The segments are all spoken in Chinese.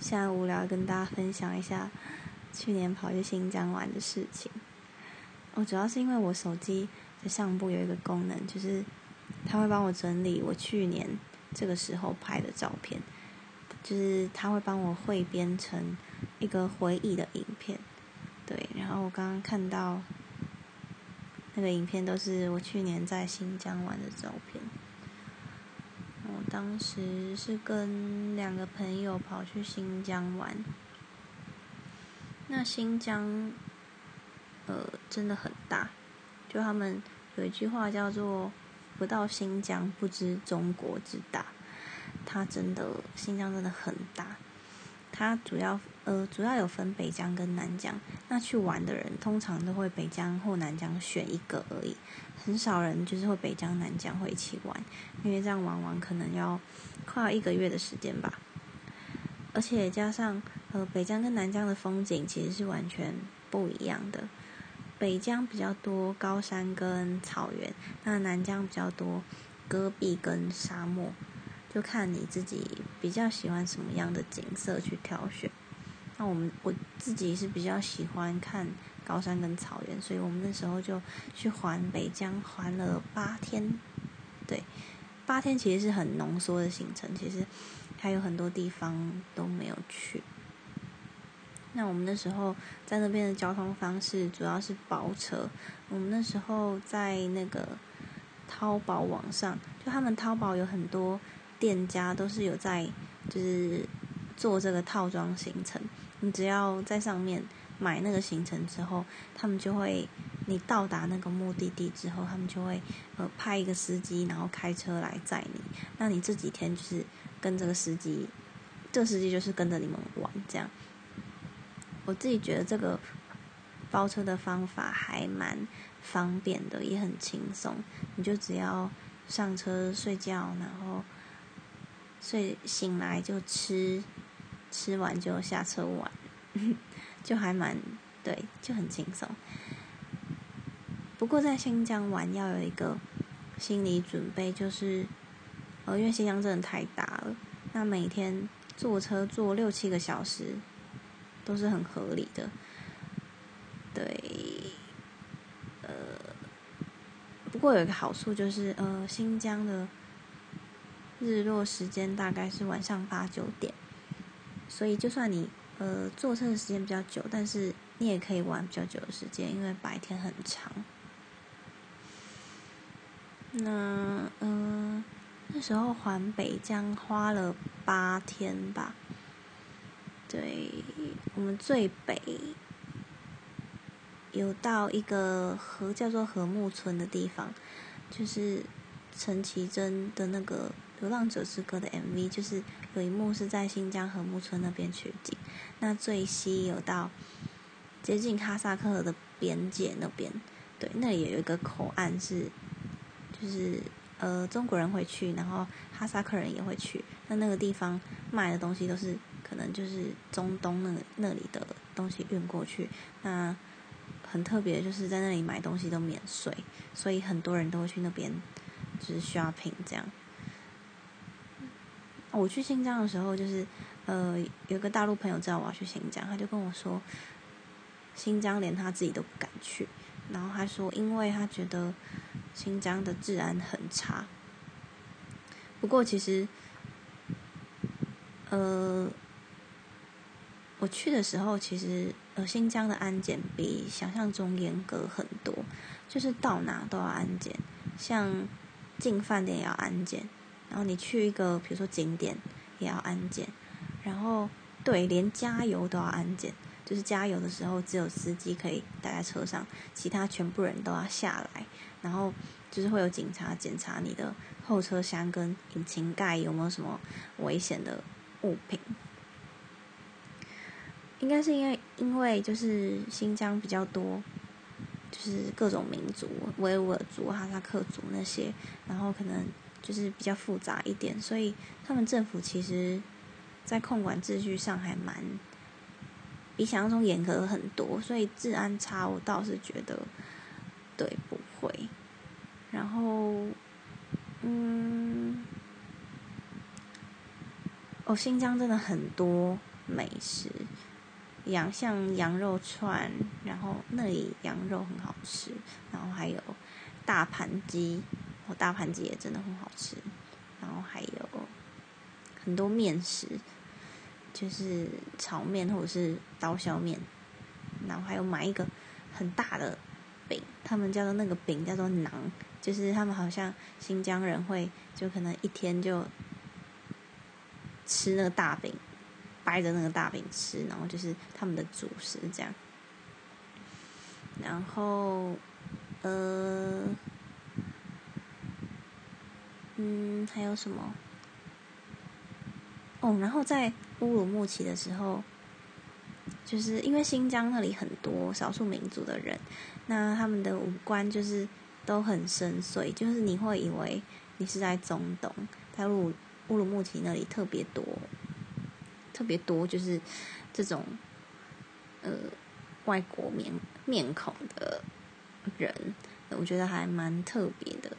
现在无聊跟大家分享一下去年跑去新疆玩的事情。哦，主要是因为我手机的相簿有一个功能，就是它会帮我整理我去年这个时候拍的照片，就是它会帮我汇编成一个回忆的影片。对，然后我刚刚看到那个影片都是我去年在新疆玩的照片。我当时是跟两个朋友跑去新疆玩，那新疆，呃，真的很大，就他们有一句话叫做“不到新疆不知中国之大”，它真的新疆真的很大。它主要呃主要有分北疆跟南疆，那去玩的人通常都会北疆或南疆选一个而已，很少人就是会北疆南疆会一起玩，因为这样玩完可能要快要一个月的时间吧，而且加上呃北疆跟南疆的风景其实是完全不一样的，北疆比较多高山跟草原，那南疆比较多戈壁跟沙漠。就看你自己比较喜欢什么样的景色去挑选。那我们我自己是比较喜欢看高山跟草原，所以我们那时候就去环北疆，环了八天。对，八天其实是很浓缩的行程，其实还有很多地方都没有去。那我们那时候在那边的交通方式主要是包车。我们那时候在那个淘宝网上，就他们淘宝有很多。店家都是有在，就是做这个套装行程。你只要在上面买那个行程之后，他们就会，你到达那个目的地之后，他们就会呃派一个司机，然后开车来载你。那你这几天就是跟这个司机，这个司机就是跟着你们玩这样。我自己觉得这个包车的方法还蛮方便的，也很轻松。你就只要上车睡觉，然后。睡醒来就吃，吃完就下车玩，就还蛮对，就很轻松。不过在新疆玩要有一个心理准备，就是呃，因为新疆真的太大了，那每天坐车坐六七个小时都是很合理的。对，呃，不过有一个好处就是呃，新疆的。日落时间大概是晚上八九点，所以就算你呃坐车的时间比较久，但是你也可以玩比较久的时间，因为白天很长。那嗯，那时候环北疆花了八天吧，对我们最北有到一个河叫做禾木村的地方，就是陈绮贞的那个。《流浪者之歌》的 MV 就是有一幕是在新疆禾木村那边取景，那最西有到接近哈萨克的边界那边，对，那里有一个口岸是，就是呃中国人会去，然后哈萨克人也会去，那那个地方卖的东西都是可能就是中东那那里的东西运过去，那很特别，就是在那里买东西都免税，所以很多人都会去那边就是 shopping 这样。我去新疆的时候，就是呃，有个大陆朋友知道我要去新疆，他就跟我说，新疆连他自己都不敢去，然后他说，因为他觉得新疆的治安很差。不过其实，呃，我去的时候，其实呃，新疆的安检比想象中严格很多，就是到哪都要安检，像进饭店也要安检。然后你去一个，比如说景点，也要安检。然后，对，连加油都要安检，就是加油的时候只有司机可以待在车上，其他全部人都要下来。然后就是会有警察检查你的后车厢跟引擎盖有没有什么危险的物品。应该是因为，因为就是新疆比较多，就是各种民族，维吾尔族、哈萨克族那些，然后可能。就是比较复杂一点，所以他们政府其实，在控管秩序上还蛮比想象中严格很多，所以治安差我倒是觉得对不会。然后，嗯，哦，新疆真的很多美食，羊像羊肉串，然后那里羊肉很好吃，然后还有大盘鸡，哦，大盘鸡也真的很好吃，然后还有很多面食，就是炒面或者是刀削面，然后还有买一个很大的饼，他们叫做那个饼叫做馕，就是他们好像新疆人会就可能一天就吃那个大饼，掰着那个大饼吃，然后就是他们的主食这样。然后，呃，嗯，还有什么？哦，然后在乌鲁木齐的时候，就是因为新疆那里很多少数民族的人，那他们的五官就是都很深邃，就是你会以为你是在中东，在乌乌鲁木齐那里特别多，特别多就是这种呃外国面面孔的人，我觉得还蛮特别的。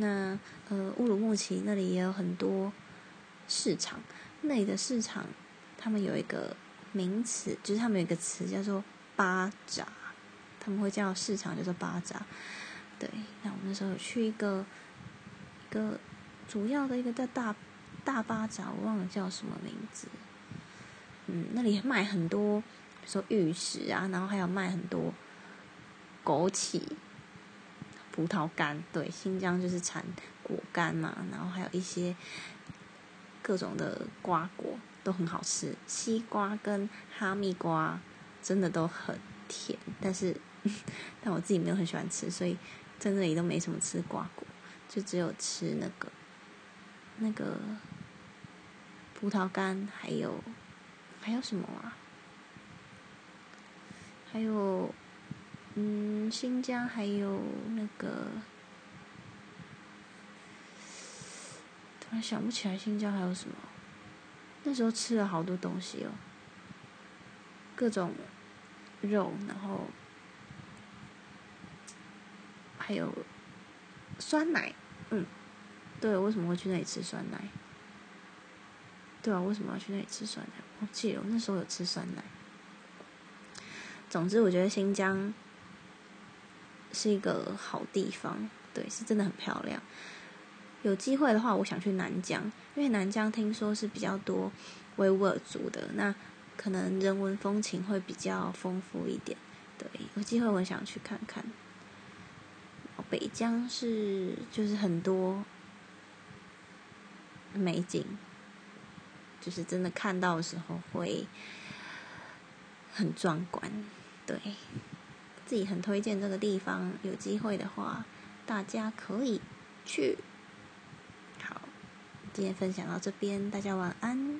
那呃乌鲁木齐那里也有很多市场。那里的市场，他们有一个名词，就是他们有一个词叫做“巴扎”，他们会叫市场叫做“巴扎”。对，那我们那时候有去一个一个主要的一个叫大大巴扎，我忘了叫什么名字。嗯，那里卖很多，比如说玉石啊，然后还有卖很多枸杞、葡萄干。对，新疆就是产果干嘛，然后还有一些。各种的瓜果都很好吃，西瓜跟哈密瓜真的都很甜，但是 但我自己没有很喜欢吃，所以在那里都没什么吃瓜果，就只有吃那个那个葡萄干，还有还有什么啊？还有嗯，新疆还有那个。突然想不起来新疆还有什么？那时候吃了好多东西哦，各种肉，然后还有酸奶。嗯，对，为什么会去那里吃酸奶？对啊，为什么要去那里吃酸奶？忘记了，那时候有吃酸奶。总之，我觉得新疆是一个好地方，对，是真的很漂亮。有机会的话，我想去南疆，因为南疆听说是比较多维吾尔族的，那可能人文风情会比较丰富一点。对，有机会我想去看看。北疆是就是很多美景，就是真的看到的时候会很壮观。对，自己很推荐这个地方，有机会的话大家可以去。好今天分享到这边，大家晚安。